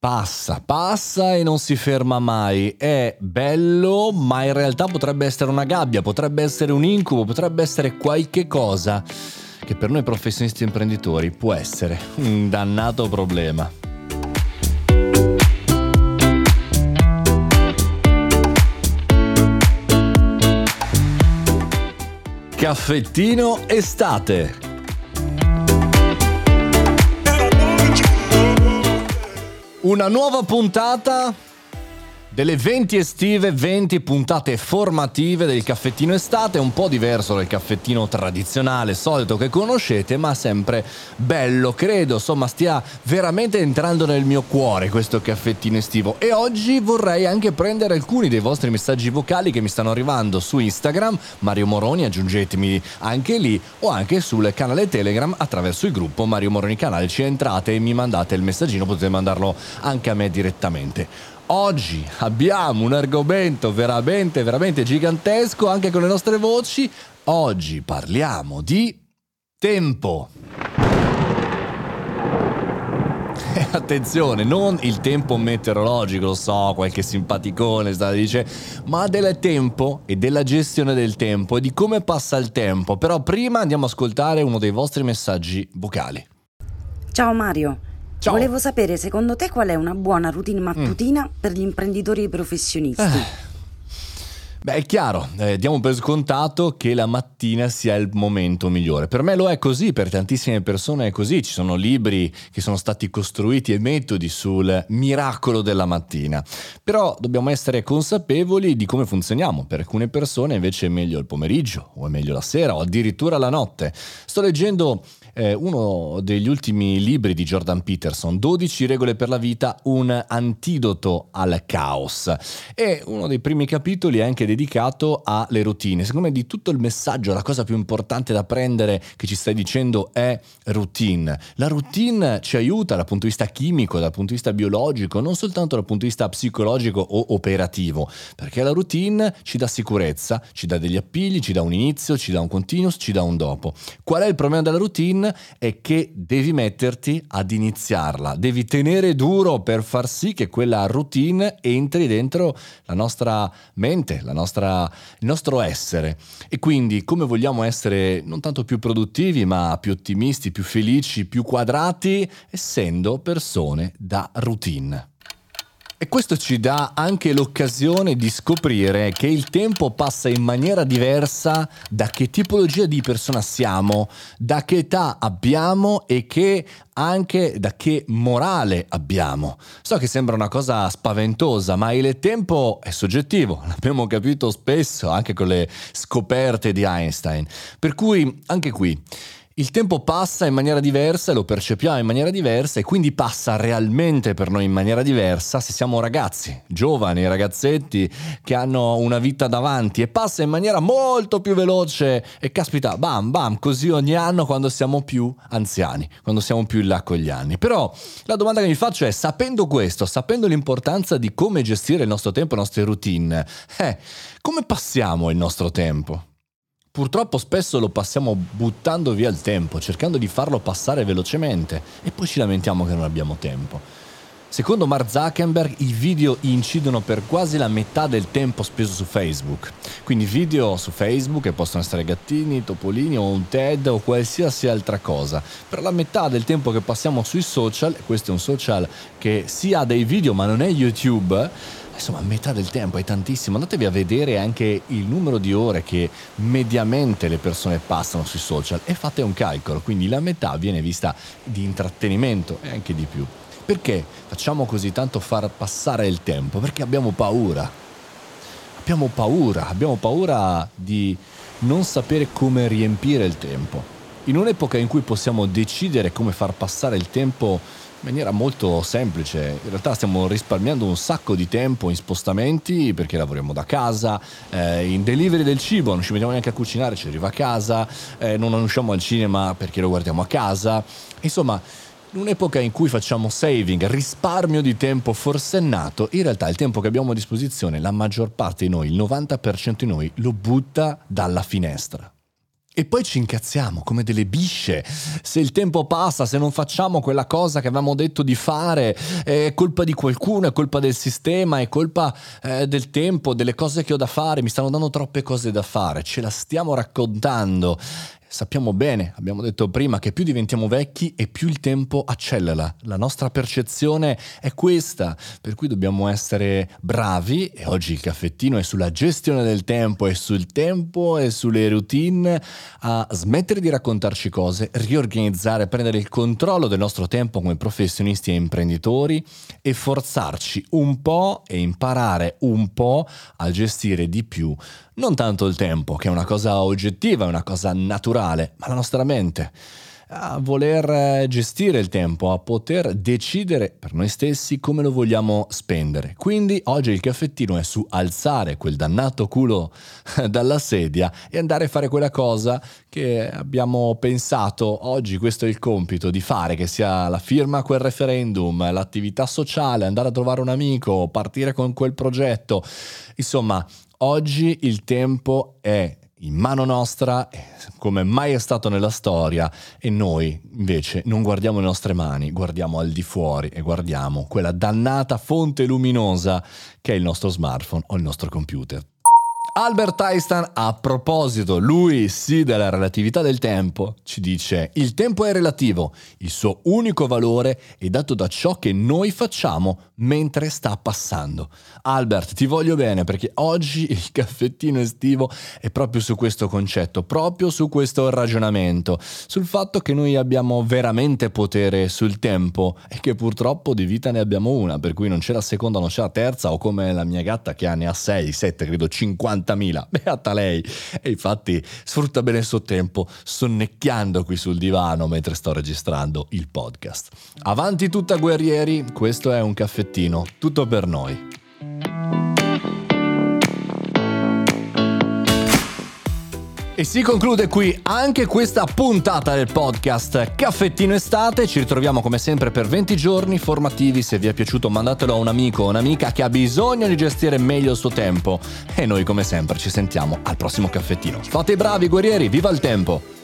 Passa, passa e non si ferma mai. È bello, ma in realtà potrebbe essere una gabbia, potrebbe essere un incubo, potrebbe essere qualche cosa che per noi professionisti imprenditori può essere un dannato problema. Caffettino estate. Una nuova puntata delle 20 estive, 20 puntate formative del caffettino estate, un po' diverso dal caffettino tradizionale, solito che conoscete, ma sempre bello, credo, insomma stia veramente entrando nel mio cuore questo caffettino estivo. E oggi vorrei anche prendere alcuni dei vostri messaggi vocali che mi stanno arrivando su Instagram, Mario Moroni, aggiungetemi anche lì, o anche sul canale Telegram attraverso il gruppo Mario Moroni Canale, ci entrate e mi mandate il messaggino, potete mandarlo anche a me direttamente. Oggi abbiamo un argomento veramente, veramente gigantesco anche con le nostre voci. Oggi parliamo di tempo. E attenzione, non il tempo meteorologico, lo so, qualche simpaticone sta dice, ma del tempo e della gestione del tempo e di come passa il tempo. Però prima andiamo ad ascoltare uno dei vostri messaggi vocali. Ciao Mario. Ciao. Volevo sapere, secondo te, qual è una buona routine mattutina mm. per gli imprenditori professionisti? Eh. Beh, è chiaro, eh, diamo per scontato che la mattina sia il momento migliore. Per me lo è così, per tantissime persone è così. Ci sono libri che sono stati costruiti e metodi sul miracolo della mattina. Però dobbiamo essere consapevoli di come funzioniamo. Per alcune persone invece è meglio il pomeriggio, o è meglio la sera, o addirittura la notte. Sto leggendo eh, uno degli ultimi libri di Jordan Peterson, 12 regole per la vita, un antidoto al caos. E uno dei primi capitoli è anche dedicato alle routine. Secondo me di tutto il messaggio, la cosa più importante da prendere che ci stai dicendo è routine. La routine ci aiuta dal punto di vista chimico, dal punto di vista biologico, non soltanto dal punto di vista psicologico o operativo, perché la routine ci dà sicurezza, ci dà degli appigli, ci dà un inizio, ci dà un continuous, ci dà un dopo. Qual è il problema della routine? è che devi metterti ad iniziarla, devi tenere duro per far sì che quella routine entri dentro la nostra mente, la nostra, il nostro essere. E quindi come vogliamo essere non tanto più produttivi, ma più ottimisti, più felici, più quadrati, essendo persone da routine. E questo ci dà anche l'occasione di scoprire che il tempo passa in maniera diversa da che tipologia di persona siamo, da che età abbiamo e che anche da che morale abbiamo. So che sembra una cosa spaventosa, ma il tempo è soggettivo, l'abbiamo capito spesso anche con le scoperte di Einstein. Per cui anche qui il tempo passa in maniera diversa e lo percepiamo in maniera diversa e quindi passa realmente per noi in maniera diversa se siamo ragazzi, giovani, ragazzetti che hanno una vita davanti e passa in maniera molto più veloce e caspita, bam bam, così ogni anno quando siamo più anziani, quando siamo più là con gli anni. Però la domanda che mi faccio è, sapendo questo, sapendo l'importanza di come gestire il nostro tempo, le nostre routine, eh, come passiamo il nostro tempo? Purtroppo spesso lo passiamo buttando via il tempo, cercando di farlo passare velocemente e poi ci lamentiamo che non abbiamo tempo. Secondo Mark Zuckerberg i video incidono per quasi la metà del tempo speso su Facebook. Quindi video su Facebook che possono essere gattini, topolini o un TED o qualsiasi altra cosa. Per la metà del tempo che passiamo sui social, questo è un social che sì ha dei video ma non è YouTube, insomma metà del tempo è tantissimo andatevi a vedere anche il numero di ore che mediamente le persone passano sui social e fate un calcolo quindi la metà viene vista di intrattenimento e anche di più perché facciamo così tanto far passare il tempo perché abbiamo paura abbiamo paura abbiamo paura di non sapere come riempire il tempo in un'epoca in cui possiamo decidere come far passare il tempo in maniera molto semplice. In realtà stiamo risparmiando un sacco di tempo in spostamenti perché lavoriamo da casa, eh, in delivery del cibo, non ci mettiamo neanche a cucinare, ci arriva a casa, eh, non usciamo al cinema perché lo guardiamo a casa. Insomma, in un'epoca in cui facciamo saving, risparmio di tempo forsennato, in realtà il tempo che abbiamo a disposizione, la maggior parte di noi, il 90% di noi, lo butta dalla finestra. E poi ci incazziamo come delle bisce. Se il tempo passa, se non facciamo quella cosa che avevamo detto di fare, è colpa di qualcuno, è colpa del sistema, è colpa eh, del tempo, delle cose che ho da fare, mi stanno dando troppe cose da fare, ce la stiamo raccontando. Sappiamo bene, abbiamo detto prima, che più diventiamo vecchi e più il tempo accelera. La nostra percezione è questa, per cui dobbiamo essere bravi e oggi il caffettino è sulla gestione del tempo e sul tempo e sulle routine a smettere di raccontarci cose, riorganizzare, prendere il controllo del nostro tempo come professionisti e imprenditori e forzarci un po' e imparare un po' a gestire di più non tanto il tempo, che è una cosa oggettiva, è una cosa naturale, ma la nostra mente a voler eh, gestire il tempo, a poter decidere per noi stessi come lo vogliamo spendere. Quindi oggi il caffettino è su alzare quel dannato culo dalla sedia e andare a fare quella cosa che abbiamo pensato oggi questo è il compito di fare, che sia la firma a quel referendum, l'attività sociale, andare a trovare un amico, partire con quel progetto. Insomma, Oggi il tempo è in mano nostra come mai è stato nella storia e noi invece non guardiamo le nostre mani, guardiamo al di fuori e guardiamo quella dannata fonte luminosa che è il nostro smartphone o il nostro computer. Albert Einstein, a proposito, lui sì della relatività del tempo, ci dice il tempo è relativo, il suo unico valore è dato da ciò che noi facciamo mentre sta passando. Albert, ti voglio bene perché oggi il caffettino estivo è proprio su questo concetto, proprio su questo ragionamento, sul fatto che noi abbiamo veramente potere sul tempo e che purtroppo di vita ne abbiamo una, per cui non c'è la seconda, non c'è la terza o come la mia gatta che ha ne ha 6, 7, credo 50 50.000, beata lei. E infatti sfrutta bene il suo tempo sonnecchiando qui sul divano mentre sto registrando il podcast. Avanti tutta guerrieri, questo è un caffettino, tutto per noi. E si conclude qui anche questa puntata del podcast Caffettino Estate. Ci ritroviamo come sempre per 20 giorni formativi. Se vi è piaciuto mandatelo a un amico o un'amica che ha bisogno di gestire meglio il suo tempo. E noi come sempre ci sentiamo al prossimo caffettino. Fate i bravi guerrieri, viva il tempo!